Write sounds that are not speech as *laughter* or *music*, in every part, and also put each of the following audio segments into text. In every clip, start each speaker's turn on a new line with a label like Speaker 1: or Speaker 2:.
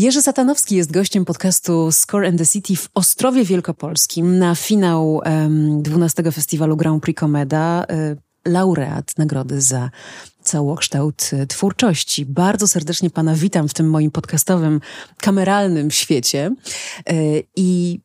Speaker 1: Jerzy Satanowski jest gościem podcastu Score and the City w Ostrowie Wielkopolskim na finał um, 12 festiwalu Grand Prix Komeda. Y, laureat nagrody za całokształt e, twórczości. Bardzo serdecznie Pana witam w tym moim podcastowym, kameralnym świecie. E, I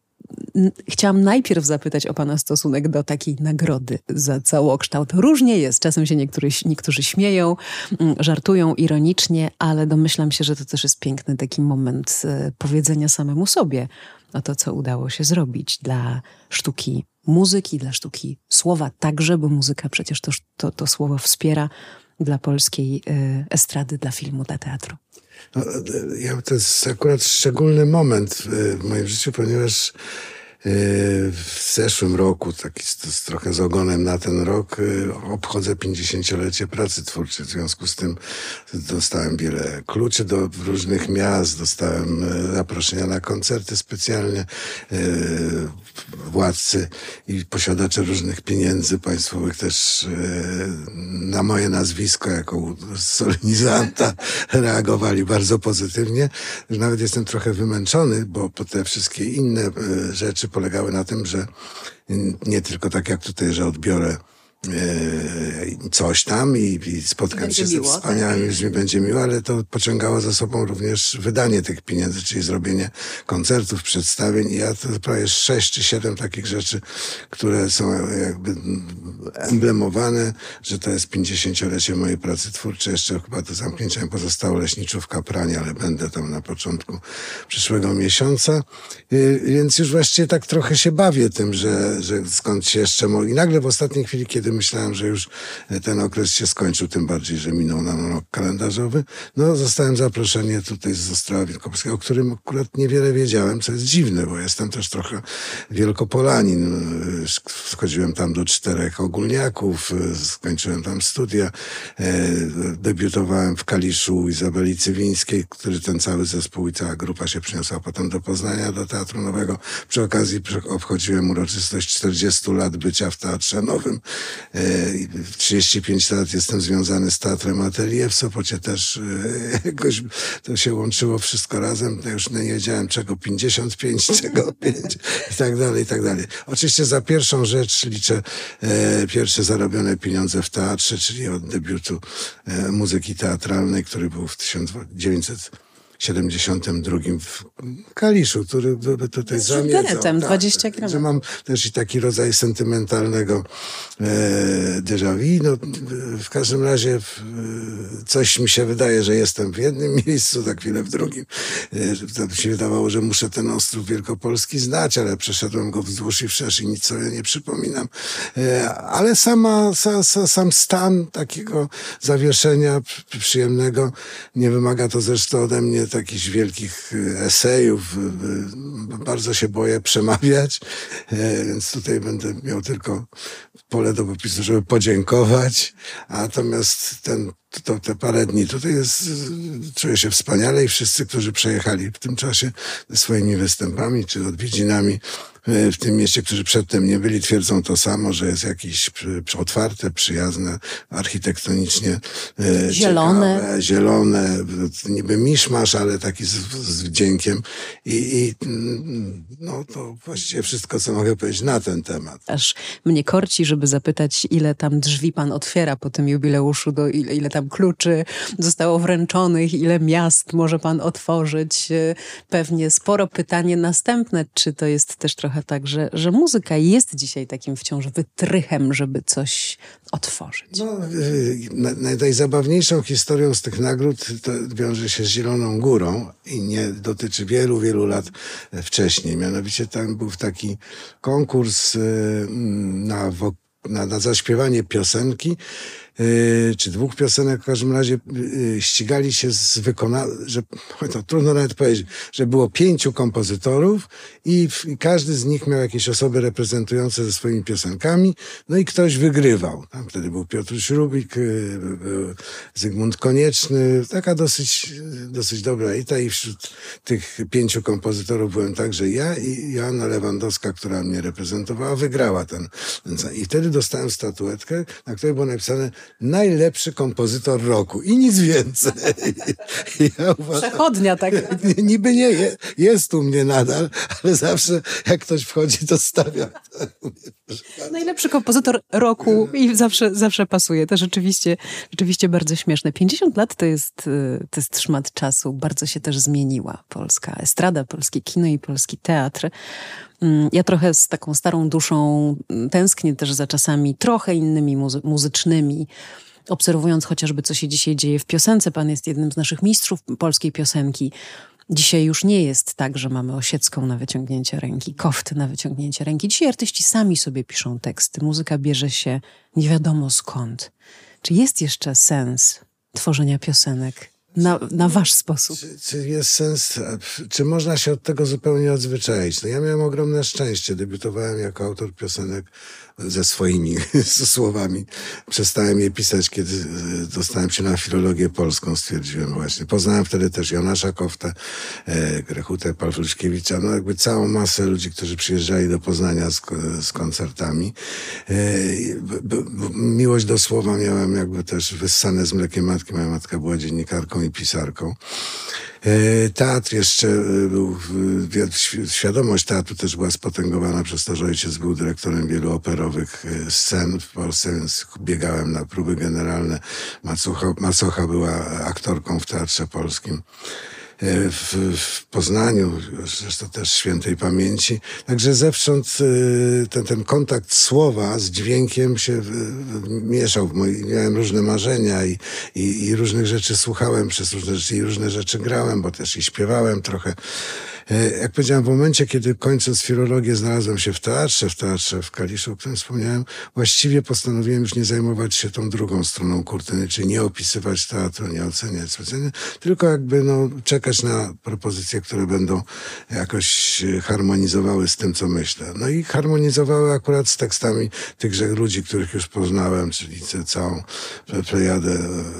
Speaker 1: chciałam najpierw zapytać o Pana stosunek do takiej nagrody za całokształt. Różnie jest. Czasem się niektórzy, niektórzy śmieją, mm, żartują ironicznie, ale domyślam się, że to też jest piękny taki moment e, powiedzenia samemu sobie o to, co udało się zrobić dla sztuki muzyki, dla sztuki słowa także, bo muzyka przecież to, to, to słowo wspiera dla polskiej y, estrady, dla filmu, dla teatru.
Speaker 2: No, ja, to jest akurat szczególny moment w moim życiu, ponieważ w zeszłym roku, taki z, trochę z ogonem na ten rok, y, obchodzę 50-lecie pracy twórczej. W związku z tym dostałem wiele kluczy do różnych miast, dostałem y, zaproszenia na koncerty specjalnie. Y, władcy i posiadacze różnych pieniędzy państwowych też na moje nazwisko jako solenizanta *laughs* reagowali bardzo pozytywnie. Nawet jestem trochę wymęczony, bo te wszystkie inne rzeczy polegały na tym, że nie tylko tak jak tutaj, że odbiorę coś tam i, i spotkam się ze wspaniałymi tak? ludźmi, będzie miło, ale to pociągało za sobą również wydanie tych pieniędzy, czyli zrobienie koncertów, przedstawień i ja to prawie sześć czy siedem takich rzeczy, które są jakby emblemowane, że to jest pięćdziesięciolecie mojej pracy twórczej. Jeszcze chyba do zamknięcia mi pozostało leśniczówka prania, ale będę tam na początku przyszłego miesiąca. I, więc już właściwie tak trochę się bawię tym, że, że skąd się jeszcze mogę. I nagle w ostatniej chwili, kiedy myślałem, że już ten okres się skończył, tym bardziej, że minął nam rok kalendarzowy. No, zostałem zaproszony tutaj z Ostrowa Wielkopolskiego, o którym akurat niewiele wiedziałem, co jest dziwne, bo jestem też trochę wielkopolanin. Wchodziłem tam do czterech ogólniaków, skończyłem tam studia, e, debiutowałem w Kaliszu Izabeli Cywińskiej, który ten cały zespół i cała grupa się przyniosła potem do Poznania, do Teatru Nowego. Przy okazji obchodziłem uroczystość 40 lat bycia w Teatrze Nowym. 35 e, lat jestem związany z Teatrem Atelier. W Sopocie też e, *laughs* jakoś to się łączyło wszystko razem. Ja już nie wiedziałem czego 55, *laughs* czego 5 i tak dalej, i tak dalej. Oczywiście za pierwszą rzecz liczę e, pierwsze zarobione pieniądze w teatrze, czyli od debiutu muzyki teatralnej, który był w 1900 72 w Kaliszu, który tutaj
Speaker 1: Z zamiedzał. Tak, 20
Speaker 2: km. Że mam też i taki rodzaj sentymentalnego e, déjà vu. No, w każdym razie e, coś mi się wydaje, że jestem w jednym *laughs* miejscu, za chwilę w drugim. E, to mi się wydawało, że muszę ten Ostrów Wielkopolski znać, ale przeszedłem go wzdłuż i wszerz i nic sobie nie przypominam. E, ale sama, sa, sa, sam stan takiego zawieszenia przyjemnego nie wymaga to zresztą ode mnie takich wielkich y, esejów. Y, y, bardzo się boję przemawiać, e, więc tutaj będę miał tylko pole do popisu, żeby podziękować. Natomiast ten, to, te parę dni tutaj jest, czuję się wspaniale i wszyscy, którzy przejechali w tym czasie swoimi występami czy odwiedzinami, E, w tym mieście, którzy przedtem nie byli, twierdzą to samo, że jest jakieś otwarte, przyjazne, architektonicznie
Speaker 1: zielone,
Speaker 2: ciekawe, zielone niby miszmasz, ale taki z, z wdziękiem I, i no to właściwie wszystko, co mogę powiedzieć na ten temat.
Speaker 1: Aż mnie korci, żeby zapytać, ile tam drzwi pan otwiera po tym jubileuszu, do ile, ile tam kluczy zostało wręczonych, ile miast może pan otworzyć. E, pewnie sporo pytanie następne, czy to jest też trochę tak, że, że muzyka jest dzisiaj takim wciąż wytrychem, żeby coś otworzyć.
Speaker 2: No, y, najzabawniejszą historią z tych nagród wiąże się z Zieloną Górą i nie dotyczy wielu, wielu lat wcześniej. Mianowicie tam był taki konkurs y, na, na, na zaśpiewanie piosenki czy dwóch piosenek, w każdym razie y, ścigali się z wykona, że to trudno nawet powiedzieć, że było pięciu kompozytorów i, w, i, każdy z nich miał jakieś osoby reprezentujące ze swoimi piosenkami, no i ktoś wygrywał. Tam wtedy był Piotr Śrubik, y, był Zygmunt Konieczny, taka dosyć, dosyć dobra i ta i wśród tych pięciu kompozytorów byłem także ja i Joanna Lewandowska, która mnie reprezentowała, wygrała ten, ten I wtedy dostałem statuetkę, na której było napisane najlepszy kompozytor roku i nic więcej. *laughs*
Speaker 1: Ja uważam, Przechodnia tak.
Speaker 2: Niby nie, je, jest u mnie nadal, ale zawsze jak ktoś wchodzi, to stawiam.
Speaker 1: Najlepszy kompozytor roku i zawsze, zawsze pasuje. To rzeczywiście, rzeczywiście bardzo śmieszne. 50 lat to jest, y, to jest szmat czasu. Bardzo się też zmieniła polska estrada, polskie kino i polski teatr. Mm, ja trochę z taką starą duszą mm, tęsknię też za czasami trochę innymi muzy muzycznymi. Obserwując chociażby, co się dzisiaj dzieje w piosence, pan jest jednym z naszych mistrzów polskiej piosenki. Dzisiaj już nie jest tak, że mamy osiecką na wyciągnięcie ręki, kofty na wyciągnięcie ręki. Dzisiaj artyści sami sobie piszą teksty. Muzyka bierze się nie wiadomo skąd. Czy jest jeszcze sens tworzenia piosenek na, na wasz sposób.
Speaker 2: Czy, czy, jest sens, czy można się od tego zupełnie odzwyczaić? No ja miałem ogromne szczęście. Debiutowałem jako autor piosenek ze swoimi *laughs* słowami. Przestałem je pisać, kiedy e, dostałem się na filologię polską, stwierdziłem właśnie. Poznałem wtedy też Jonasza Koftę, e, Grechutę Pawluszkiewicza, no jakby całą masę ludzi, którzy przyjeżdżali do Poznania z, z koncertami. E, miłość do słowa miałem jakby też wyssane z mlekiem matki. Moja matka była dziennikarką i pisarką. E, teatr jeszcze e, był, świadomość teatru też była spotęgowana przez to, że ojciec był dyrektorem wielu operowych e, scen w Polsce, więc biegałem na próby generalne. Macocha, Macocha była aktorką w Teatrze Polskim. E, w, w Poznaniu, zresztą też świętej pamięci. Także zewsząd e, ten, ten kontakt słowa z dźwiękiem się mieszał. Miałem różne marzenia i, i, i różnych rzeczy słuchałem przez różne rzeczy i różne rzeczy grałem, bo też i śpiewałem trochę. E, jak powiedziałem, w momencie, kiedy kończąc filologię znalazłem się w teatrze, w teatrze w Kaliszu, o którym wspomniałem, właściwie postanowiłem już nie zajmować się tą drugą stroną kurtyny, czyli nie opisywać teatru, nie oceniać tylko jakby no, czekać na propozycje, które będą jakoś harmonizowały z tym, co myślę. No i harmonizowały akurat z tekstami tychże ludzi, których już poznałem, czyli całą plejadę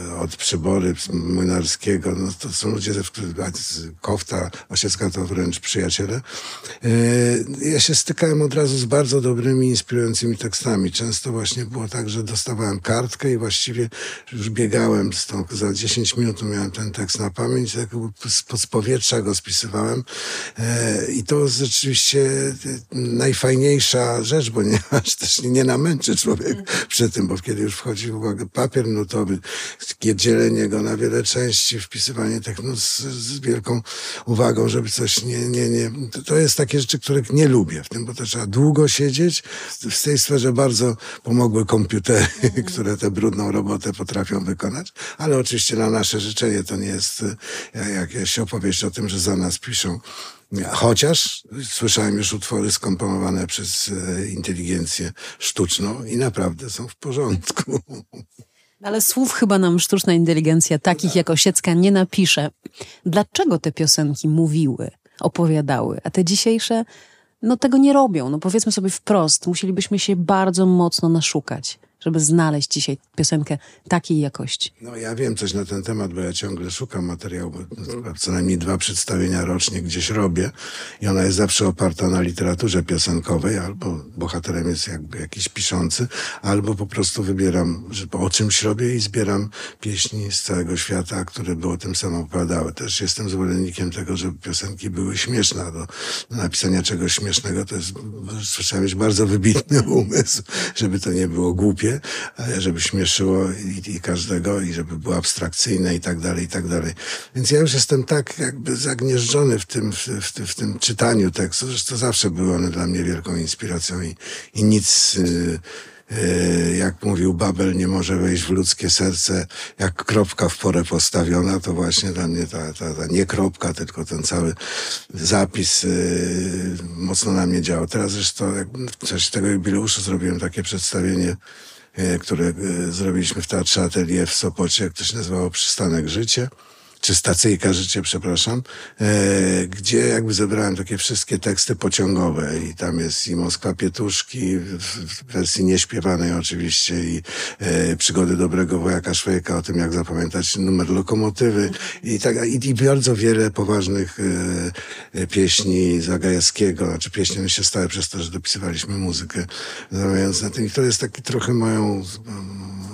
Speaker 2: e, od Przybory, Młynarskiego. No, to są ludzie, Kofta, Osiecka to wręcz przyjaciele. E, ja się stykałem od razu z bardzo dobrymi, inspirującymi tekstami. Często właśnie było tak, że dostawałem kartkę i właściwie już biegałem z tą, za 10 minut miałem ten tekst na pamięć, tak z powietrza go spisywałem. E, I to rzeczywiście najfajniejsza rzecz, bo nie *laughs* aż też nie namęczy człowiek przy tym, bo kiedy już wchodzi w uwagę papier nutowy, dzielenie go na wiele części, wpisywanie tych no, z, z wielką uwagą, żeby coś nie, nie, nie. To jest takie rzeczy, których nie lubię w tym, bo to trzeba długo siedzieć. W tej sferze bardzo pomogły komputery, *laughs* które tę brudną robotę potrafią wykonać, ale oczywiście na nasze życzenie to nie jest e, jakaś opowieść o tym, że za nas piszą. Chociaż słyszałem już utwory skomponowane przez e, inteligencję sztuczną i naprawdę są w porządku. *laughs*
Speaker 1: Ale słów chyba nam sztuczna inteligencja takich jak Osiecka nie napisze. Dlaczego te piosenki mówiły, opowiadały, a te dzisiejsze no tego nie robią. No powiedzmy sobie wprost, musielibyśmy się bardzo mocno naszukać żeby znaleźć dzisiaj piosenkę takiej jakości?
Speaker 2: No ja wiem coś na ten temat, bo ja ciągle szukam materiału, bo co najmniej dwa przedstawienia rocznie gdzieś robię i ona jest zawsze oparta na literaturze piosenkowej, albo bohaterem jest jakby jakiś piszący, albo po prostu wybieram, że o czymś robię i zbieram pieśni z całego świata, które by o tym samo opowiadały. Też jestem zwolennikiem tego, żeby piosenki były śmieszne. Do, do napisania czegoś śmiesznego to jest, trzeba mieć bardzo wybitny *laughs* umysł, żeby to nie było głupie, żeby śmieszyło i, i, każdego i żeby było abstrakcyjne i tak dalej, i tak dalej. Więc ja już jestem tak jakby zagnieżdżony w tym, w, w, w tym czytaniu tekstu, że to zawsze były one dla mnie wielką inspiracją i, i nic... Yy, jak mówił Babel, nie może wejść w ludzkie serce, jak kropka w porę postawiona, to właśnie dla mnie ta, ta, ta nie kropka, tylko ten cały zapis yy, mocno na mnie działał. Teraz zresztą, jak w czasie tego jubileuszu zrobiłem takie przedstawienie E, które e, zrobiliśmy w Teatrze Atelier w Sopocie, to się nazywało Przystanek Życie czy stacyjka życie, przepraszam, e, gdzie jakby zebrałem takie wszystkie teksty pociągowe i tam jest i Moskwa Pietuszki w wersji nieśpiewanej oczywiście i e, przygody dobrego wojaka Szwejka o tym, jak zapamiętać numer lokomotywy i tak, i, i bardzo wiele poważnych e, e pieśni Zagajewskiego, znaczy pieśni się stały przez to, że dopisywaliśmy muzykę zamawiając na tym i to jest taki trochę moją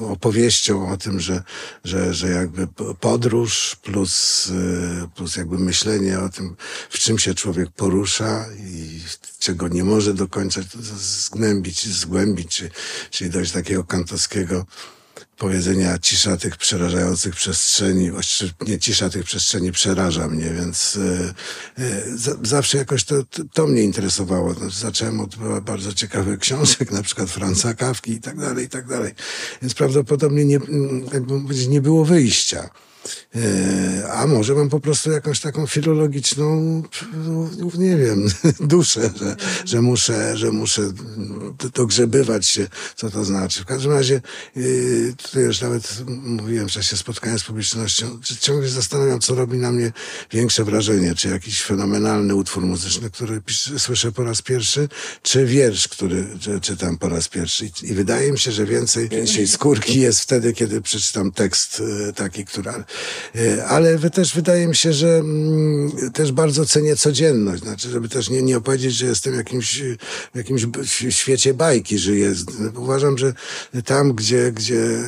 Speaker 2: opowieścią o tym, że, że, że jakby podróż plus, y, plus jakby myślenie o tym, w czym się człowiek porusza i czego nie może do końca zgnębić, zgłębić, czy, czyli dojść do takiego kantowskiego powiedzenia cisza tych przerażających przestrzeni, właściwie nie cisza tych przestrzeni przeraża mnie, więc y, y, zawsze jakoś to, to, to, mnie interesowało. No, zacząłem od bardzo ciekawych książek, na przykład Franca Kawki i tak dalej, i tak dalej. Więc prawdopodobnie nie, jakby powiedzieć, nie było wyjścia. E, a może mam po prostu jakąś taką filologiczną, no, nie wiem, *laughs* duszę, że, że muszę, że muszę dogrzebywać się, co to znaczy. W każdym razie, y, tutaj już nawet mówiłem w czasie spotkania z publicznością, ciągle się zastanawiam, co robi na mnie większe wrażenie, czy jakiś fenomenalny utwór muzyczny, który słyszę po raz pierwszy, czy wiersz, który czytam po raz pierwszy. I wydaje mi się, że więcej, więcej skórki jest wtedy, kiedy przeczytam tekst y, taki, który E, ale też wydaje mi się, że mm, też bardzo cenię codzienność. Znaczy, żeby też nie, nie opowiedzieć, że jestem jakimś, w jakimś świecie bajki żyję. Uważam, że tam, gdzie, gdzie e,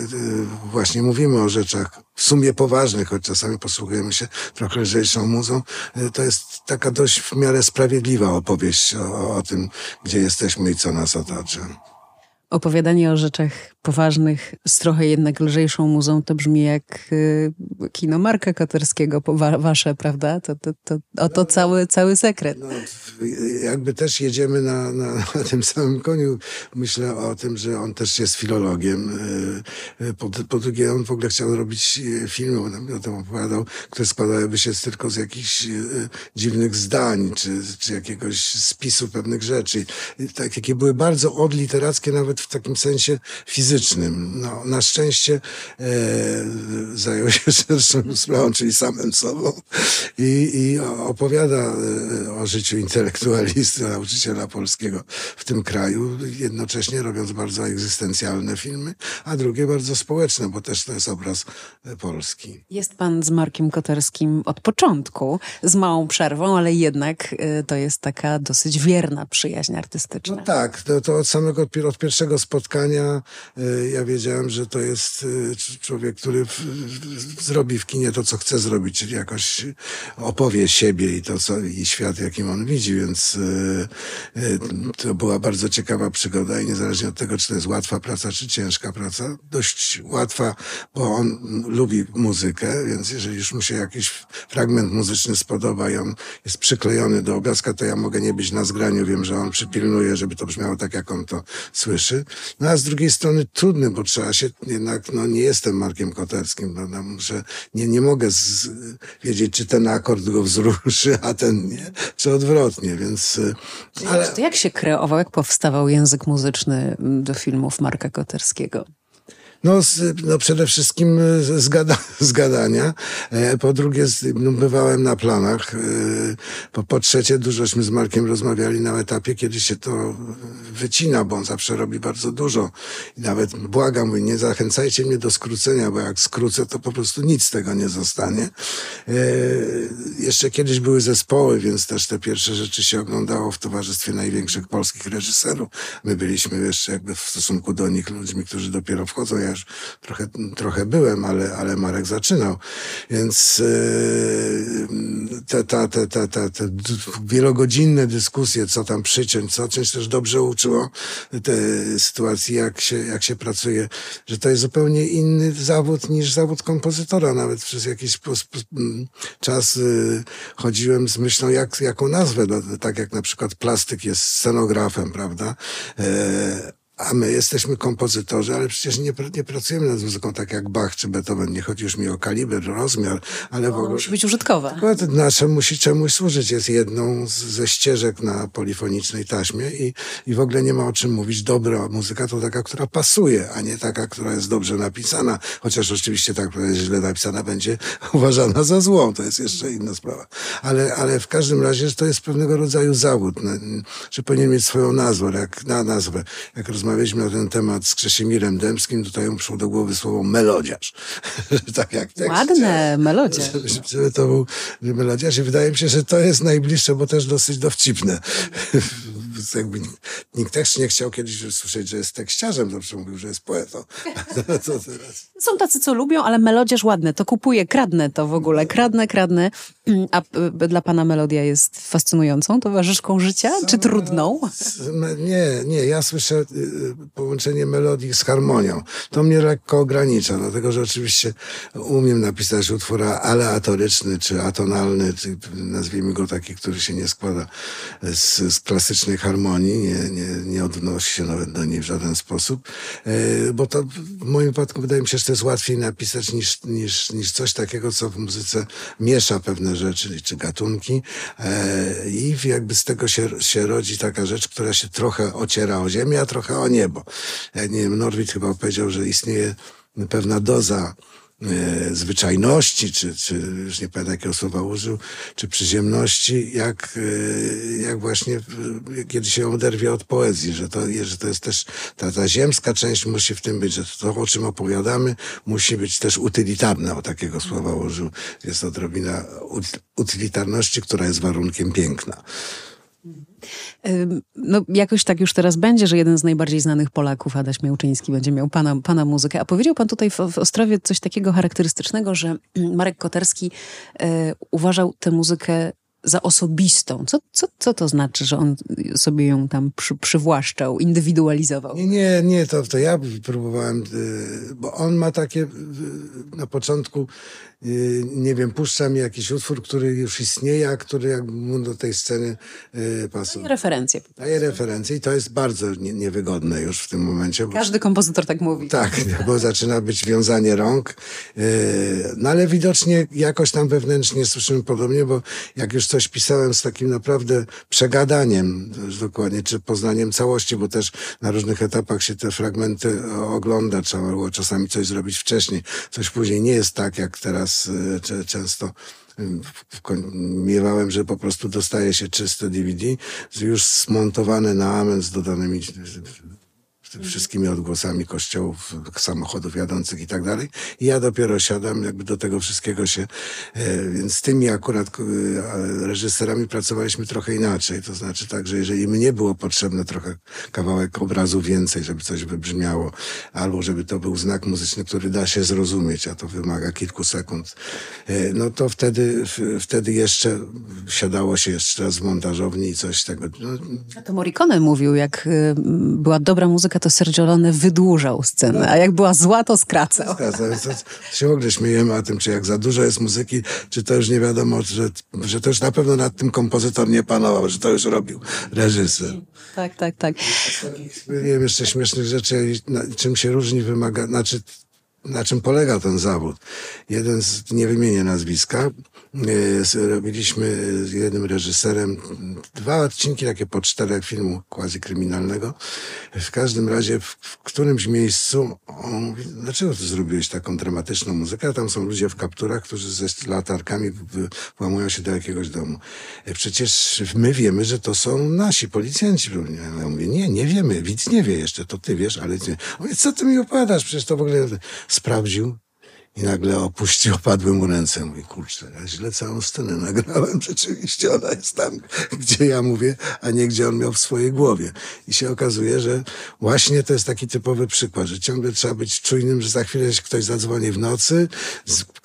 Speaker 2: właśnie mówimy o rzeczach w sumie poważnych, choć czasami posługujemy się trochę lżejszą muzą, e, to jest taka dość w miarę sprawiedliwa opowieść o, o tym, gdzie jesteśmy i co nas otacza.
Speaker 1: Opowiadanie o rzeczach poważnych z trochę jednak lżejszą muzą, to brzmi jak y, kino Marka Koterskiego, wa wasze, prawda? To, to, to, oto cały, cały sekret. No,
Speaker 2: jakby też jedziemy na, na, na, tym samym koniu. Myślę o tym, że on też jest filologiem. Y, y, po, po drugie, on w ogóle chciał robić y, filmy, o tym opowiadał, które składałyby się tylko z jakichś dziwnych zdań, czy, czy jakiegoś spisu pewnych rzeczy. Tak, jakie były bardzo odliterackie, nawet w takim sensie fizycznym. No, na szczęście e, zajął się *laughs* szerszą sprawą, czyli samym sobą i, i opowiada e, o życiu intelektualisty, nauczyciela polskiego w tym kraju, jednocześnie robiąc bardzo egzystencjalne filmy, a drugie bardzo społeczne, bo też to jest obraz e, Polski.
Speaker 1: Jest pan z Markiem Koterskim od początku, z małą przerwą, ale jednak e, to jest taka dosyć wierna przyjaźń artystyczna.
Speaker 2: No tak, to, to od samego, od pierwszego spotkania E, ja wiedziałem, że to jest e, człowiek, który w, w, zrobi w kinie to, co chce zrobić, czyli jakoś opowie siebie i to, co, i świat, jakim on widzi, więc e, to była bardzo ciekawa przygoda i niezależnie od tego, czy to jest łatwa praca, czy ciężka praca, dość łatwa, bo on lubi muzykę, więc jeżeli już mu się jakiś fragment muzyczny spodoba i on jest przyklejony do obrazka, to ja mogę nie być na zgraniu, wiem, że on przypilnuje, żeby to brzmiało tak, jak on to słyszy. No a z drugiej strony trudny, bo trzeba się jednak, no nie jestem Markiem Koterskim, prawda? Muszę, nie, nie mogę z, wiedzieć, czy ten akord go wzruszy, a ten nie, czy odwrotnie, więc...
Speaker 1: Ale... To jak się kreował, jak powstawał język muzyczny do filmów Marka Koterskiego?
Speaker 2: No, z, no przede wszystkim gada, z. *laughs* E, po drugie, z, no, bywałem na planach. E, po, po trzecie, dużośmy z Markiem rozmawiali na etapie, kiedy się to wycina, bo on zawsze robi bardzo dużo. I nawet błagam, mówię, nie zachęcajcie mnie do skrócenia, bo jak skrócę, to po prostu nic z tego nie zostanie. E, jeszcze kiedyś były zespoły, więc też te pierwsze rzeczy się oglądało w towarzystwie największych polskich reżyserów. My byliśmy jeszcze jakby w stosunku do nich ludźmi, którzy dopiero wchodzą. Ja już trochę, trochę byłem, ale, ale Marek zaczynał. Więc te, te, te, te, te, te wielogodzinne dyskusje, co tam przyciąć, co czymś też dobrze uczyło te sytuacji, jak się, jak się pracuje, że to jest zupełnie inny zawód niż zawód kompozytora. Nawet przez jakiś czas y, chodziłem z myślą, jak, jaką nazwę, no, tak jak na przykład plastyk jest scenografem, prawda? E, a my jesteśmy kompozytorzy, ale przecież nie, nie pracujemy nad muzyką tak jak Bach czy Beethoven. Nie chodzi już mi o kaliber, rozmiar, ale w ogóle...
Speaker 1: musi być użytkowa.
Speaker 2: Nasze musi czemuś służyć. Jest jedną z, ze ścieżek na polifonicznej taśmie i, i w ogóle nie ma o czym mówić. Dobra muzyka to taka, która pasuje, a nie taka, która jest dobrze napisana. Chociaż oczywiście tak, która jest źle napisana, będzie *laughs* uważana za złą. To jest jeszcze inna sprawa. Ale, ale w każdym razie to jest pewnego rodzaju zawód, że powinien mieć swoją nazwę, jak na nazwę. Jak rozmawialiśmy na ten temat z Krzesimierem Dębskim, tutaj mu przyszło do głowy słowo melodziarz. *laughs*
Speaker 1: tak jak tekst. Ładne, melodia.
Speaker 2: Żeby to był melodziarz i wydaje mi się, że to jest najbliższe, bo też dosyć dowcipne jakby nikt, też nie chciał kiedyś usłyszeć, że jest tekściarzem, zawsze mówił, że jest poetą. *laughs*
Speaker 1: to Są tacy, co lubią, ale melodiaż ładne, to kupuję, kradnę to w ogóle, kradnę, kradnę. A dla pana melodia jest fascynującą towarzyszką życia, Sam, czy trudną?
Speaker 2: Nie, nie, ja słyszę y, y, połączenie melodii z harmonią. To mnie lekko ogranicza, dlatego że oczywiście umiem napisać utwór aleatoryczny, czy atonalny, czy nazwijmy go taki, który się nie składa z, z klasycznej harmonii, nie, nie, nie odnosi się nawet do niej w żaden sposób, e, bo to w moim wypadku wydaje mi się, że to jest łatwiej napisać niż, niż, niż coś takiego, co w muzyce miesza pewne rzeczy, czy gatunki e, i jakby z tego się, się rodzi taka rzecz, która się trochę ociera o ziemię, a trochę o niebo. Ja nie wiem, Norwid chyba powiedział, że istnieje pewna doza e, zwyczajności, czy, czy już nie pamiętam jakiego słowa użył, czy przyziemności, jak, e, jak właśnie e, kiedy się oderwie od poezji, że to, że to jest też ta, ta ziemska część musi w tym być, że to, o czym opowiadamy, musi być też utylitarne, o takiego słowa użył. Jest odrobina utylitarności, która jest warunkiem piękna.
Speaker 1: No, jakoś tak już teraz będzie, że jeden z najbardziej znanych Polaków, Adaś Miałczyński, będzie miał pana, pana muzykę. A powiedział pan tutaj w, w Ostrowie coś takiego charakterystycznego, że *clears throat* Marek Koterski e, uważał tę muzykę za osobistą. Co, co, co to znaczy, że on sobie ją tam przy, przywłaszczał, indywidualizował?
Speaker 2: Nie, nie, nie, to, to ja próbowałem, y, bo on ma takie y, na początku Y, nie wiem, puszcza mi jakiś utwór, który już istnieje, a który jak mu do tej sceny pasuje.
Speaker 1: Daje referencje.
Speaker 2: Daje referencje i to jest bardzo nie, niewygodne już w tym momencie.
Speaker 1: Każdy kompozytor tak mówi.
Speaker 2: Tak, *laughs* bo zaczyna być wiązanie rąk. No ale widocznie jakoś tam wewnętrznie słyszymy podobnie, bo jak już coś pisałem z takim naprawdę przegadaniem, dokładnie, czy poznaniem całości, bo też na różnych etapach się te fragmenty ogląda, trzeba było czasami coś zrobić wcześniej, coś później. Nie jest tak, jak teraz teraz często miewałem, że po prostu dostaje się czyste DVD, już smontowane na amen z dodanymi wszystkimi odgłosami kościołów, samochodów jadących i tak dalej. I ja dopiero siadam, jakby do tego wszystkiego się, e, więc z tymi akurat e, reżyserami pracowaliśmy trochę inaczej. To znaczy tak, że jeżeli mnie było potrzebne trochę kawałek obrazu więcej, żeby coś wybrzmiało, albo żeby to był znak muzyczny, który da się zrozumieć, a to wymaga kilku sekund, e, no to wtedy, wtedy jeszcze siadało się jeszcze raz w montażowni i coś tego. No.
Speaker 1: A to Morricone mówił, jak była dobra muzyka, to Sergio Leone wydłużał scenę, a jak była zła, to skracał.
Speaker 2: To się w ogóle śmiejemy o tym, czy jak za dużo jest muzyki, czy to już nie wiadomo, że, że to już na pewno nad tym kompozytor nie panował, że to już robił reżyser.
Speaker 1: Tak, tak, tak.
Speaker 2: Nie wiem jeszcze śmiesznych rzeczy, czym się różni wymaga, znaczy na czym polega ten zawód. Jeden z, nie wymienię nazwiska, e, robiliśmy z jednym reżyserem dwa odcinki takie po czterech filmu quasi kryminalnego. W każdym razie w, w którymś miejscu on mówi, dlaczego ty zrobiłeś taką dramatyczną muzykę? Tam są ludzie w kapturach, którzy ze latarkami włamują się do jakiegoś domu. E, przecież my wiemy, że to są nasi policjanci. Ja mówię, nie, nie wiemy, widz nie wie jeszcze, to ty wiesz, ale. Mówię, co ty mi opowiadasz? Przecież to w ogóle sprawdził i nagle opuścił, *laughs* opadły mu ręce. Mówi, kurczę, ja źle całą scenę nagrałem. *laughs* Rzeczywiście ona jest tam, gdzie ja mówię, a nie gdzie on miał w swojej głowie. I się okazuje, że właśnie to jest taki typowy przykład, że ciągle trzeba być czujnym, że za chwilę ktoś zadzwoni w nocy,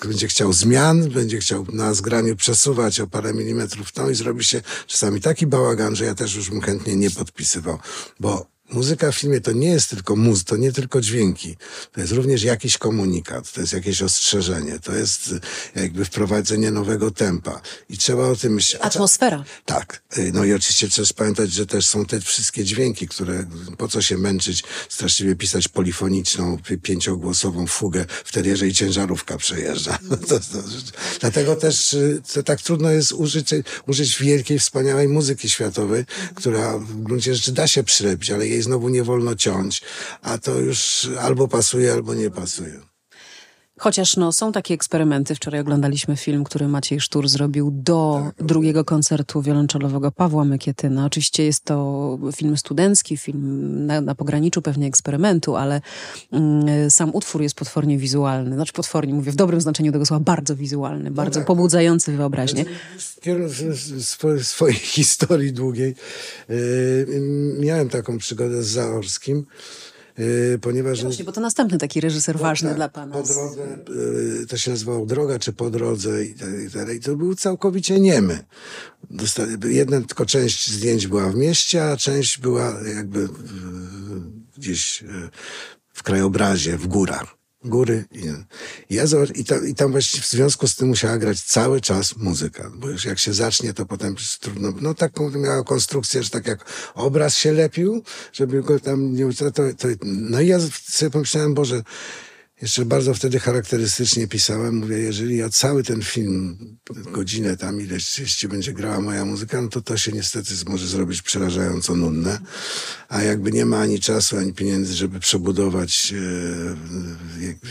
Speaker 2: będzie chciał zmian, będzie chciał na zgraniu przesuwać o parę milimetrów tą i zrobi się czasami taki bałagan, że ja też już bym chętnie nie podpisywał, bo Muzyka w filmie to nie jest tylko muz, to nie tylko dźwięki. To jest również jakiś komunikat, to jest jakieś ostrzeżenie, to jest e, jakby wprowadzenie nowego tempa. I trzeba o tym myśleć.
Speaker 1: Atmosfera.
Speaker 2: Tak. E, no i oczywiście trzeba pamiętać, że też są te wszystkie dźwięki, które po co się męczyć, straszliwie pisać polifoniczną, pięciogłosową fugę, wtedy jeżeli ciężarówka przejeżdża. *laughs* To, to, dlatego też e, to tak trudno jest użyć, użyć wielkiej, wspaniałej muzyki światowej, która w gruncie rzeczy da się przylepić, ale jej jej znowu nie wolno ciąć, a to już albo pasuje, albo nie pasuje.
Speaker 1: Chociaż no, są takie eksperymenty. Wczoraj oglądaliśmy film, który Maciej Sztur zrobił do tak. drugiego koncertu wiolonczelowego Pawła Mykietyna. Oczywiście jest to film studencki, film na, na pograniczu pewnie eksperymentu, ale mm, sam utwór jest potwornie wizualny. Znaczy potwornie, mówię w dobrym znaczeniu tego słowa, bardzo wizualny, bardzo no tak. pobudzający wyobraźnię.
Speaker 2: W swojej *laughs* historii długiej yy, miałem taką przygodę z Zaorskim.
Speaker 1: Yy, ponieważ... Właśnie, bo to następny taki reżyser po, ważny tak, dla pana.
Speaker 2: Po drodze, yy, to się nazywało Droga czy Po drodze i tak dalej. I to był całkowicie niemy. Dostali, jedna tylko część zdjęć była w mieście, a część była jakby gdzieś yy, w krajobrazie, w górach góry. I, ja zobacz, i, tam, I tam właściwie w związku z tym musiała grać cały czas muzyka, bo już jak się zacznie, to potem trudno, no taką miała konstrukcję, że tak jak obraz się lepił, żeby go tam nie, to, to no i ja sobie pomyślałem, Boże, jeszcze bardzo wtedy charakterystycznie pisałem, mówię, jeżeli ja cały ten film, godzinę tam ileś, jeśli będzie grała moja muzyka, no to to się niestety może zrobić przerażająco nudne, a jakby nie ma ani czasu, ani pieniędzy, żeby przebudować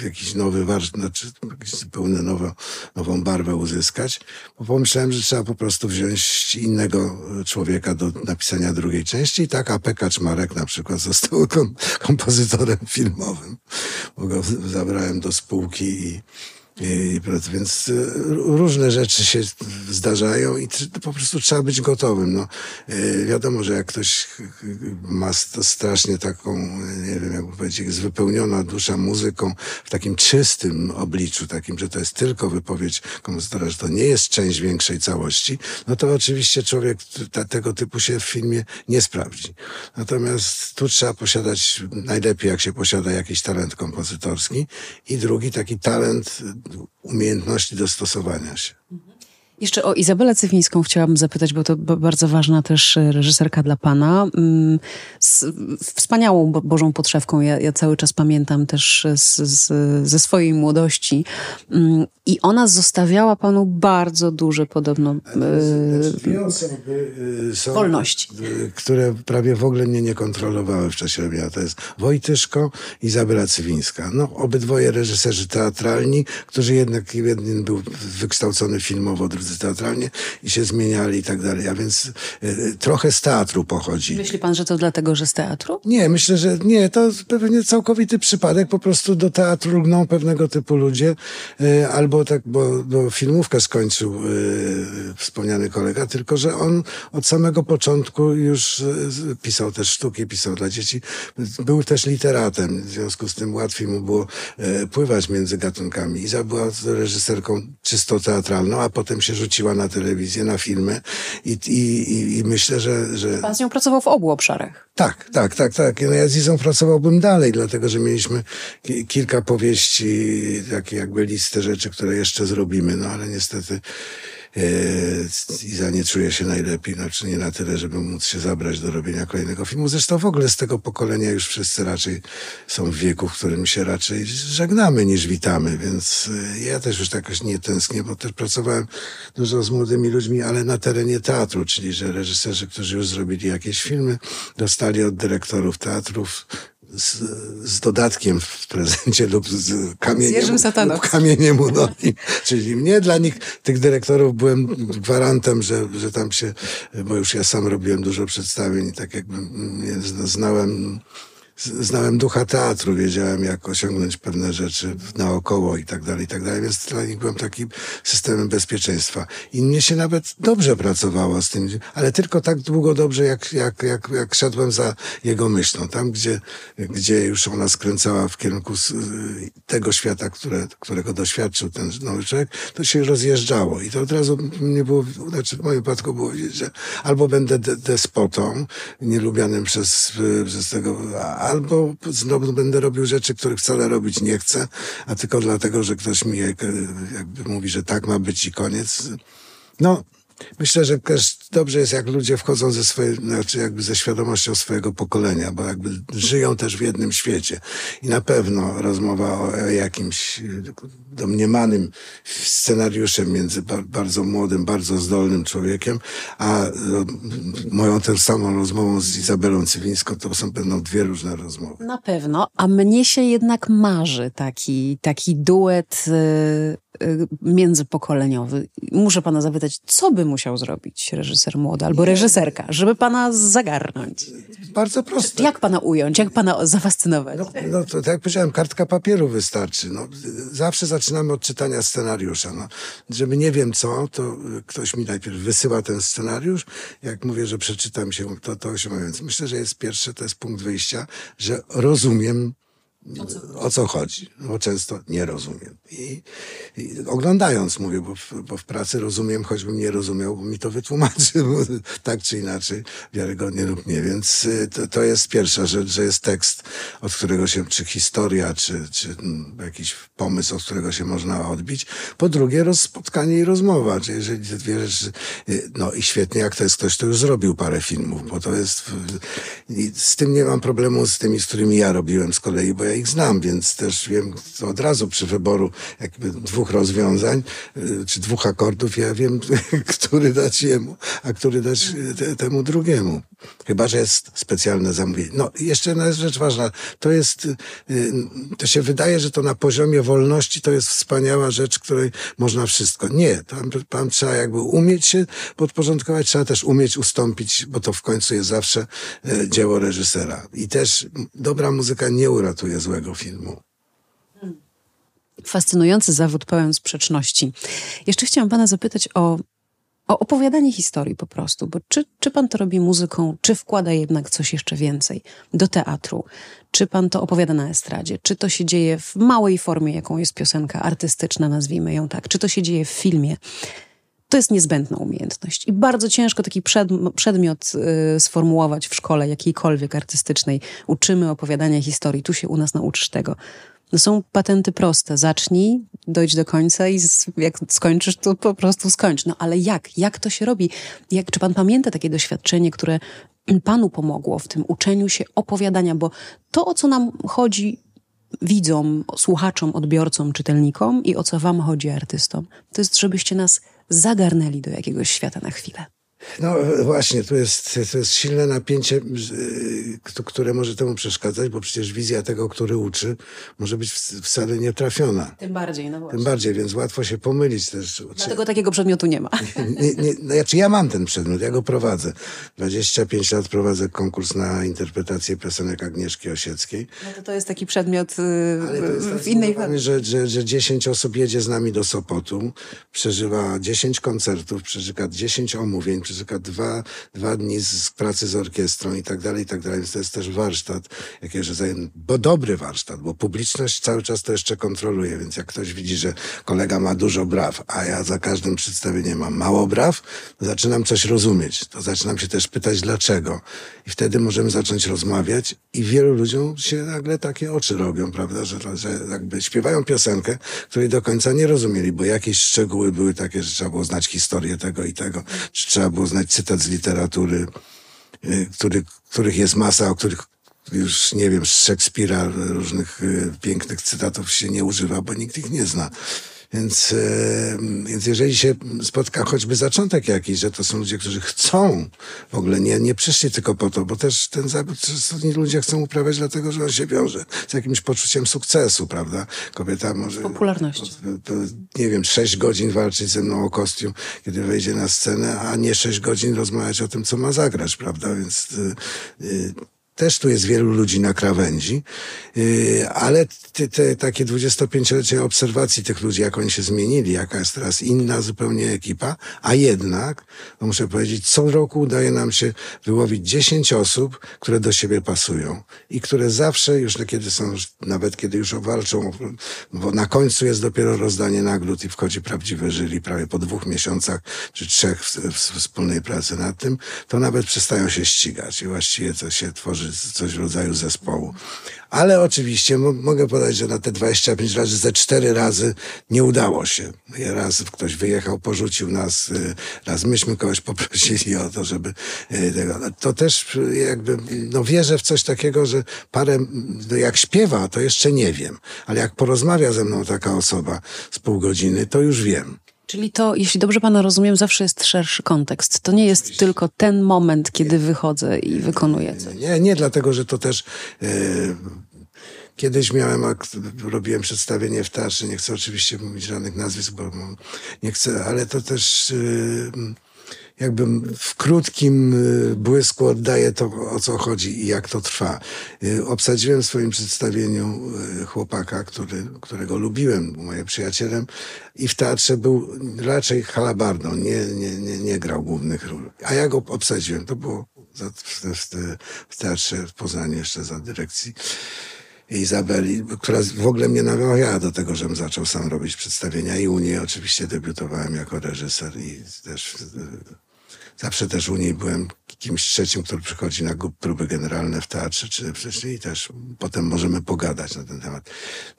Speaker 2: e, jakiś nowy warsztat, znaczy zupełnie nowo, nową barwę uzyskać, bo pomyślałem, że trzeba po prostu wziąć innego człowieka do napisania drugiej części i tak A.P. Kaczmarek na przykład został *laughs* kom kompozytorem filmowym, bo go zabrałem do spółki i i, więc y, różne rzeczy się zdarzają i po prostu trzeba być gotowym. No, y, wiadomo, że jak ktoś ma strasznie taką, nie wiem jak powiedzieć, jest wypełniona dusza muzyką w takim czystym obliczu, takim, że to jest tylko wypowiedź kompozytora, że to nie jest część większej całości, no to oczywiście człowiek tego typu się w filmie nie sprawdzi. Natomiast tu trzeba posiadać najlepiej, jak się posiada jakiś talent kompozytorski i drugi taki talent umiejętności dostosowania się.
Speaker 1: Jeszcze o Izabelę Cywińską chciałabym zapytać, bo to bardzo ważna też e, reżyserka dla pana. Mm, z wspaniałą Bożą Podszewką. Ja, ja cały czas pamiętam też z, z, ze swojej młodości. Mm, I ona zostawiała panu bardzo duże podobno e, są, wolności.
Speaker 2: które prawie w ogóle mnie nie kontrolowały w czasie robienia. To jest Wojtyszko i Izabela Cywińska. No, obydwoje reżyserzy teatralni, którzy jednak jeden był wykształcony filmowo, teatralnie i się zmieniali i tak dalej. A więc y, trochę z teatru pochodzi.
Speaker 1: Myśli pan, że to dlatego, że z teatru?
Speaker 2: Nie, myślę, że nie. To pewnie całkowity przypadek. Po prostu do teatru lgną pewnego typu ludzie. Y, albo tak, bo, bo filmówkę skończył y, wspomniany kolega, tylko że on od samego początku już pisał też sztuki, pisał dla dzieci. Był też literatem. W związku z tym łatwiej mu było pływać między gatunkami. Iza była reżyserką czysto teatralną, a potem się rzuciła na telewizję, na filmy i, i, i myślę, że, że...
Speaker 1: Pan z nią pracował w obu obszarach.
Speaker 2: Tak, tak, tak, tak. No ja z Izą pracowałbym dalej, dlatego że mieliśmy kilka powieści, takie jakby listę rzeczy, które jeszcze zrobimy, no ale niestety Iza nie czuje się najlepiej, znaczy nie na tyle, żeby móc się zabrać do robienia kolejnego filmu. Zresztą w ogóle z tego pokolenia już wszyscy raczej są w wieku, w którym się raczej żegnamy niż witamy, więc e, ja też już jakoś nie tęsknię, bo też pracowałem dużo z młodymi ludźmi, ale na terenie teatru, czyli że reżyserzy, którzy już zrobili jakieś filmy, dostali od dyrektorów teatrów z, z, dodatkiem w prezencie lub z kamieniem, z lub kamieniem u nogi. Czyli mnie dla nich, tych dyrektorów, byłem gwarantem, że, że tam się, bo już ja sam robiłem dużo przedstawień i tak jakby znałem znałem ducha teatru, wiedziałem jak osiągnąć pewne rzeczy naokoło i tak dalej, i tak dalej, więc dla nich byłem takim systemem bezpieczeństwa. I mnie się nawet dobrze pracowało z tym, ale tylko tak długo dobrze, jak, jak, jak, jak szedłem za jego myślą. Tam, gdzie, gdzie już ona skręcała w kierunku tego świata, które, którego doświadczył ten nowy człowiek, to się rozjeżdżało. I to od razu nie było, znaczy w moim wypadku było wiedzieć, że albo będę de despotą, nielubianym przez, przez tego, albo znowu będę robił rzeczy, których wcale robić nie chcę, a tylko dlatego, że ktoś mi jakby mówi, że tak ma być i koniec. No, myślę, że też dobrze jest, jak ludzie wchodzą ze swojej, znaczy jakby ze świadomością swojego pokolenia, bo jakby żyją też w jednym świecie. I na pewno rozmowa o jakimś domniemanym scenariuszem między bardzo młodym, bardzo zdolnym człowiekiem, a no, moją tę samą rozmową z Izabelą Cywińską to są pewno dwie różne rozmowy.
Speaker 1: Na pewno, a mnie się jednak marzy taki, taki duet Y, międzypokoleniowy. Muszę pana zapytać, co by musiał zrobić reżyser młody albo reżyserka, żeby pana zagarnąć?
Speaker 2: Bardzo proste.
Speaker 1: Jak pana ująć? Jak pana zafascynować?
Speaker 2: No, no to tak jak powiedziałem, kartka papieru wystarczy. No, zawsze zaczynamy od czytania scenariusza. No. Żeby nie wiem co, to ktoś mi najpierw wysyła ten scenariusz. Jak mówię, że przeczytam się, to to się Więc myślę, że jest pierwsze, to jest punkt wyjścia, że rozumiem co, o co chodzi, bo często nie rozumiem. I, i oglądając mówię, bo w, bo w, pracy rozumiem, choćbym nie rozumiał, bo mi to wytłumaczy, *laughs* tak czy inaczej, wiarygodnie lub nie. Więc y, to, to jest pierwsza rzecz, że jest tekst, od którego się, czy historia, czy, czy jakiś pomysł, od którego się można odbić. Po drugie, spotkanie i rozmowa, czyli jeżeli te dwie rzeczy, y, no i świetnie, jak to jest ktoś, kto już zrobił parę filmów, bo to jest, z tym nie mam problemu z tymi, z którymi ja robiłem z kolei, bo ja ich znam, więc też wiem od razu przy wyboru jakby dwóch rozwiązań, y, czy dwóch akordów, ja wiem, *laughs* który dać jemu, a który dać y, te, temu drugiemu. Chyba, że jest specjalne zamówienie. No, jeszcze jedna rzecz ważna. To jest, y, to się wydaje, że to na poziomie wolności to jest wspaniała rzecz, której można wszystko. Nie, tam, tam trzeba jakby umieć się podporządkować, trzeba też umieć ustąpić, bo to w końcu jest zawsze dzieło reżysera. I też dobra muzyka nie uratuje złego filmu.
Speaker 1: Fascynujący zawód pełen sprzeczności. Jeszcze chciałam pana zapytać o, o opowiadanie historii po prostu, bo czy, czy pan to robi muzyką, czy wkłada jednak coś jeszcze więcej do teatru? Czy pan to opowiada na estradzie? Czy to się dzieje w małej formie, jaką jest piosenka artystyczna, nazwijmy ją tak? Czy to się dzieje w filmie? To jest niezbędna umiejętność i bardzo ciężko taki przedmiot y, sformułować w szkole jakiejkolwiek artystycznej. Uczymy opowiadania historii, tu się u nas nauczysz tego. No są patenty proste. Zacznij, dojdź do końca i jak skończysz, to po prostu skończ. No ale jak? Jak to się robi? Jak, czy pan pamięta takie doświadczenie, które panu pomogło w tym uczeniu się opowiadania? Bo to, o co nam chodzi widzom, słuchaczom, odbiorcom, czytelnikom i o co wam chodzi artystom, to jest, żebyście nas zagarnęli do jakiegoś świata na chwilę.
Speaker 2: No właśnie, to jest, to jest silne napięcie, które może temu przeszkadzać, bo przecież wizja tego, który uczy, może być wcale nietrafiona.
Speaker 1: Tym bardziej, no właśnie.
Speaker 2: Tym bardziej, więc łatwo się pomylić też.
Speaker 1: Dlatego takiego przedmiotu nie ma. *laughs*
Speaker 2: Nie, nie, no, znaczy ja mam ten przedmiot, ja go prowadzę. 25 lat prowadzę konkurs na interpretację piosenek Agnieszki Osieckiej.
Speaker 1: No to to jest taki przedmiot yy, w innej
Speaker 2: formie. Że, że, że 10 osób jedzie z nami do Sopotu, przeżywa 10 koncertów, przeżywa 10 omówień, przeżywa dwa, dwa dni z pracy z orkiestrą i tak dalej, i tak dalej. Więc to jest też warsztat, jakieś bo dobry warsztat, bo publiczność cały czas to jeszcze kontroluje, więc jak ktoś widzi, że kolega ma dużo braw, a ja za każdym przedstawieniem mam mało braw, to zaczynam coś rozumieć. To zaczynam się też pytać dlaczego. I wtedy możemy zacząć rozmawiać i wielu ludziom się nagle takie oczy robią, prawda, że, że jakby śpiewają piosenkę, której do końca nie rozumieli, bo jakieś szczegóły były takie, że trzeba było znać historię tego i tego, czy trzeba było znać cytat z literatury, y, który, których jest masa, o których już nie wiem, z Szekspira różnych y, pięknych cytatów się nie używa, bo nikt ich nie zna. Więc, e, więc jeżeli się spotka choćby zaczątek jakiś, że to są ludzie, którzy chcą, w ogóle nie, nie przyszli tylko po to, bo też ten zawód ludzie chcą uprawiać dlatego, że on się wiąże z jakimś poczuciem sukcesu, prawda? Kobieta może...
Speaker 1: Popularności.
Speaker 2: Nie wiem, sześć godzin walczyć ze mną o kostium, kiedy wejdzie na scenę, a nie sześć godzin rozmawiać o tym, co ma zagrać, prawda? Więc... Yy, też tu jest wielu ludzi na krawędzi, yy, ale te, te takie 25-lecie obserwacji tych ludzi, jak oni się zmienili, jaka jest teraz inna zupełnie ekipa, a jednak, no muszę powiedzieć, co roku udaje nam się wyłowić 10 osób, które do siebie pasują i które zawsze, już kiedy są, nawet kiedy już walczą, bo na końcu jest dopiero rozdanie nagród i wchodzi prawdziwe jury, prawie po dwóch miesiącach czy trzech w, w, w wspólnej pracy nad tym, to nawet przestają się ścigać i właściwie to się tworzy tworzy coś w rodzaju zespołu. Ale oczywiście mogę podać, że na te 25 razy ze cztery razy nie udało się. Raz ktoś wyjechał, porzucił nas, y, raz myśmy kogoś poprosili o to, żeby y, tego. To też jakby, no wierzę w coś takiego, że parę, no jak śpiewa, to jeszcze nie wiem, ale jak porozmawia ze mną taka osoba z pół godziny, to już wiem.
Speaker 1: Czyli to, jeśli dobrze pana rozumiem, zawsze jest szerszy kontekst. To nie jest tylko ten moment, kiedy wychodzę i wykonuję coś.
Speaker 2: Nie, nie, dlatego, że to też. Yy, Kiedyś miałem, robiłem przedstawienie w Tarczy, nie chcę oczywiście mówić żadnych nazwisk, bo nie chcę, ale to też yy, jakby w krótkim y, błysku oddaje to, o co chodzi i jak to trwa. Y, obsadziłem w swoim przedstawieniu y, chłopaka, który, którego lubiłem, moim przyjacielem i w teatrze był raczej halabardą, nie, nie, nie, nie grał głównych ról. A ja go obsadziłem. To było w teatrze w Poznaniu jeszcze za dyrekcji. Izabeli, która w ogóle mnie namawiała do tego, żebym zaczął sam robić przedstawienia i u niej oczywiście debiutowałem jako reżyser i też Zawsze też u niej byłem kimś trzecim, który przychodzi na próby generalne w teatrze, czy wcześniej i też potem możemy pogadać na ten temat.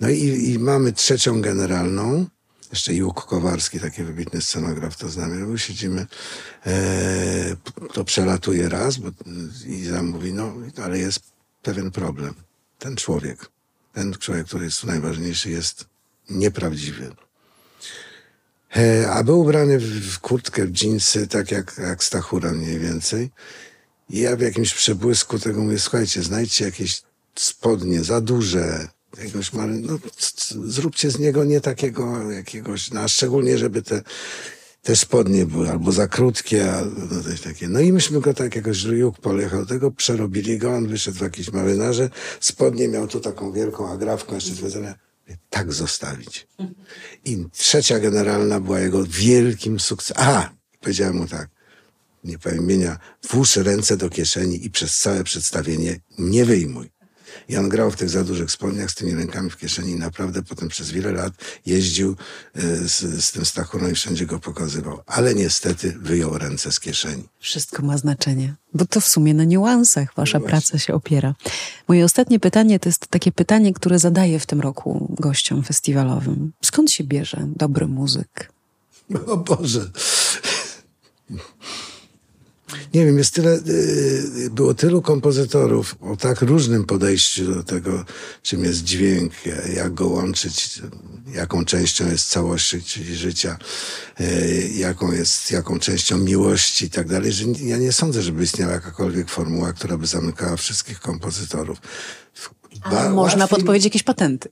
Speaker 2: No i, i mamy trzecią generalną, jeszcze Juk Kowarski, taki wybitny scenograf, to znamy, siedzimy, e, to przelatuje raz, bo Iza mówi, no, ale jest pewien problem. Ten człowiek, ten człowiek, który jest tu najważniejszy, jest nieprawdziwy. E, a był ubrany w kurtkę, w dżinsy, tak jak, jak Stachura mniej więcej. I ja w jakimś przebłysku tego mówię, słuchajcie, znajdźcie jakieś spodnie za duże, jakiegoś mary, no zróbcie z niego nie takiego jakiegoś, no, a szczególnie, żeby te, te spodnie były albo za krótkie, albo coś takie. No i myśmy go tak jakoś juk polechał tego, przerobili go, on wyszedł w jakieś marynarze, spodnie miał tu taką wielką agrafką, jeszcze tak zostawić. I trzecia generalna była jego wielkim sukcesem. A, powiedziałem mu tak, nie powiem imienia, włóż ręce do kieszeni i przez całe przedstawienie nie wyjmuj. I on grał w tych za dużych spodniach z tymi rękami w kieszeni i naprawdę potem przez wiele lat jeździł e, z, z tym Stachurą i wszędzie go pokazywał. Ale niestety wyjął ręce z kieszeni.
Speaker 1: Wszystko ma znaczenie, bo to w sumie na niuansach wasza no praca się opiera. Moje ostatnie pytanie to jest takie pytanie, które zadaję w tym roku gościom festiwalowym. Skąd się bierze dobry muzyk?
Speaker 2: O Boże nie wiem, jest tyle, y, było tylu kompozytorów o tak różnym podejściu do tego, czym jest dźwięk, jak go łączyć, jaką częścią jest całości czyli życia, y, jaką jest, jaką częścią miłości i tak dalej, że ja nie sądzę, żeby istniała jakakolwiek formuła, która by zamykała wszystkich kompozytorów.
Speaker 1: Można łatwiej, podpowiedzieć jakieś patenty.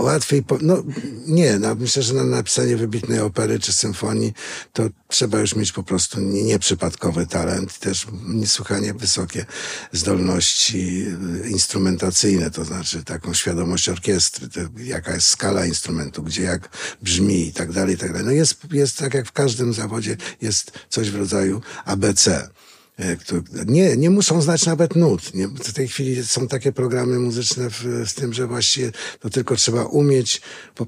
Speaker 2: Łatwiej, no nie, no, myślę, że na napisanie wybitnej opery czy symfonii to trzeba już mieć po prostu nieprzypadkowy talent, też niesłychanie wysokie zdolności instrumentacyjne, to znaczy taką świadomość orkiestry, to, jaka jest skala instrumentu, gdzie jak brzmi i tak dalej, i tak dalej. No jest, jest tak jak w każdym zawodzie, jest coś w rodzaju ABC. E, nie, nie muszą znać nawet nut. Nie, w tej chwili są takie programy muzyczne w, z tym, że właściwie to tylko trzeba umieć po,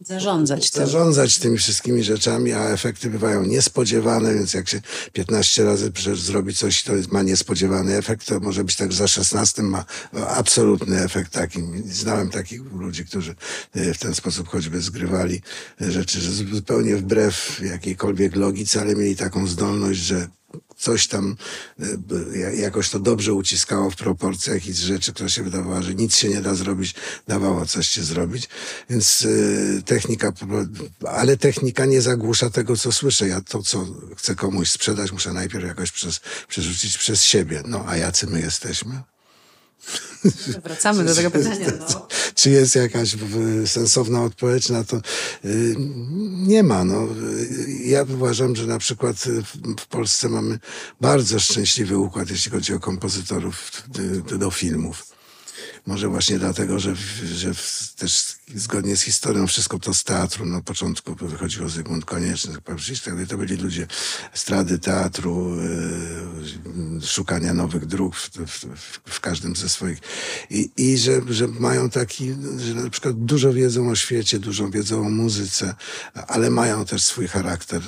Speaker 1: Zarządzać
Speaker 2: tym. Zarządzać tymi wszystkimi rzeczami, a efekty bywają niespodziewane, więc jak się 15 razy zrobi coś, to ma niespodziewany efekt, to może być tak, że za 16 ma absolutny efekt taki. Znałem takich ludzi, którzy e, w ten sposób choćby zgrywali rzeczy, że zupełnie wbrew jakiejkolwiek logice, ale mieli taką zdolność, że coś tam e, jakoś to dobrze uciskało w proporcjach i z rzeczy, która się wydawała, że nic się nie da zrobić, dawało coś się zrobić. Więc e, technika, ale technika nie zagłusza tego, co słyszę. Ja to, co chcę komuś sprzedać, muszę najpierw jakoś przez, przerzucić przez siebie. No, a jacy my jesteśmy?
Speaker 1: Wracamy do tego *laughs* pytania. No.
Speaker 2: Czy jest jakaś sensowna odpowiedź na to? Y, nie ma. No. Ja uważam, że na przykład w Polsce mamy bardzo szczęśliwy układ, jeśli chodzi o kompozytorów do filmów. Może właśnie dlatego, że, że też zgodnie z historią, wszystko to z teatru. Na początku wychodziło Zygmunt Konieczny, tak to byli ludzie strady teatru, yy, szukania nowych dróg w, w, w, każdym ze swoich. I, i że, że mają taki, że na przykład dużo wiedzą o świecie, dużo wiedzą o muzyce, ale mają też swój charakter,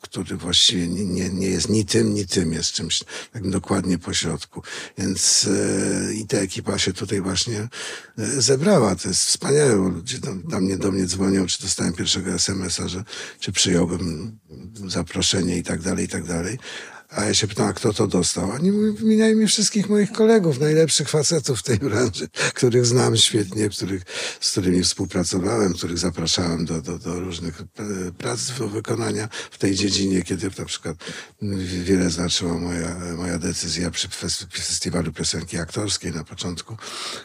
Speaker 2: który właściwie nie, nie jest ni tym, ni tym, jest czymś tak dokładnie pośrodku. Więc yy, i ta ekipa się tutaj właśnie yy, zebrała. To jest wspaniałe, ludzie tam, tam mnie, do mnie dzwonią, czy dostałem pierwszego SMS-a, że czy przyjąłbym zaproszenie i tak dalej, i tak dalej. A ja się pytam, a kto to dostał? Oni wymieniają mi wszystkich moich kolegów, najlepszych facetów w tej branży, których znam świetnie, których, z którymi współpracowałem, których zapraszałem do, do, do różnych e, prac do wykonania w tej dziedzinie, kiedy na przykład wiele znaczyła moja, moja decyzja przy festiwalu piosenki aktorskiej na początku,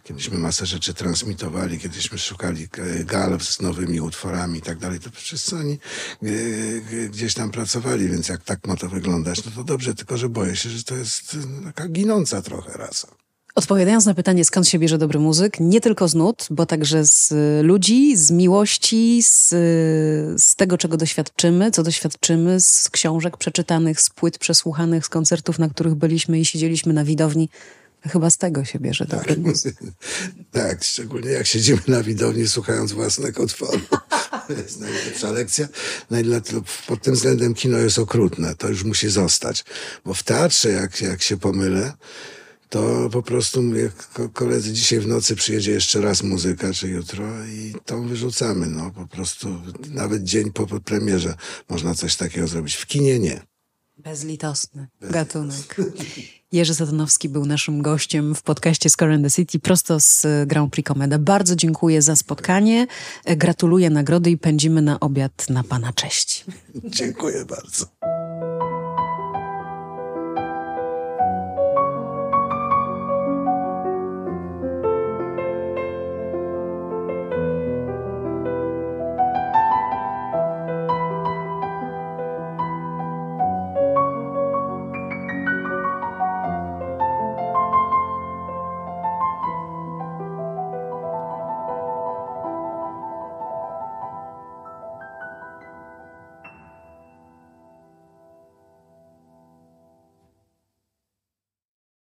Speaker 2: kiedyśmy masę rzeczy transmitowali, kiedyśmy szukali e, gal z nowymi utworami i tak dalej, to wszyscy oni e, gdzieś tam pracowali, więc jak tak ma to wyglądać, no to dobrze, tylko że boję się, że to jest y, taka ginąca trochę rasa.
Speaker 1: Odpowiadając na pytanie, skąd się bierze dobry muzyk, nie tylko z nut, bo także z ludzi, z miłości, z, z tego, czego doświadczymy, co doświadczymy, z książek przeczytanych, z płyt przesłuchanych, z koncertów, na których byliśmy i siedzieliśmy na widowni. Chyba z tego się bierze dobry tak. muzyk. *laughs*
Speaker 2: tak, szczególnie jak siedzimy na widowni słuchając własnego utworu. *laughs* *laughs* To jest najlepsza lekcja. Pod tym względem kino jest okrutne. To już musi zostać. Bo w teatrze, jak, jak się pomylę, to po prostu jak koledzy dzisiaj w nocy przyjedzie jeszcze raz muzyka, czy jutro i tą wyrzucamy. No po prostu nawet dzień po premierze można coś takiego zrobić. W kinie nie.
Speaker 1: Bezlitosny gatunek. *laughs* Jerzy Satanowski był naszym gościem w podcaście Score in the City prosto z Grand Prix Comeda. Bardzo dziękuję za spotkanie, gratuluję nagrody i pędzimy na obiad na Pana cześć. *laughs*
Speaker 2: Dziękuję bardzo.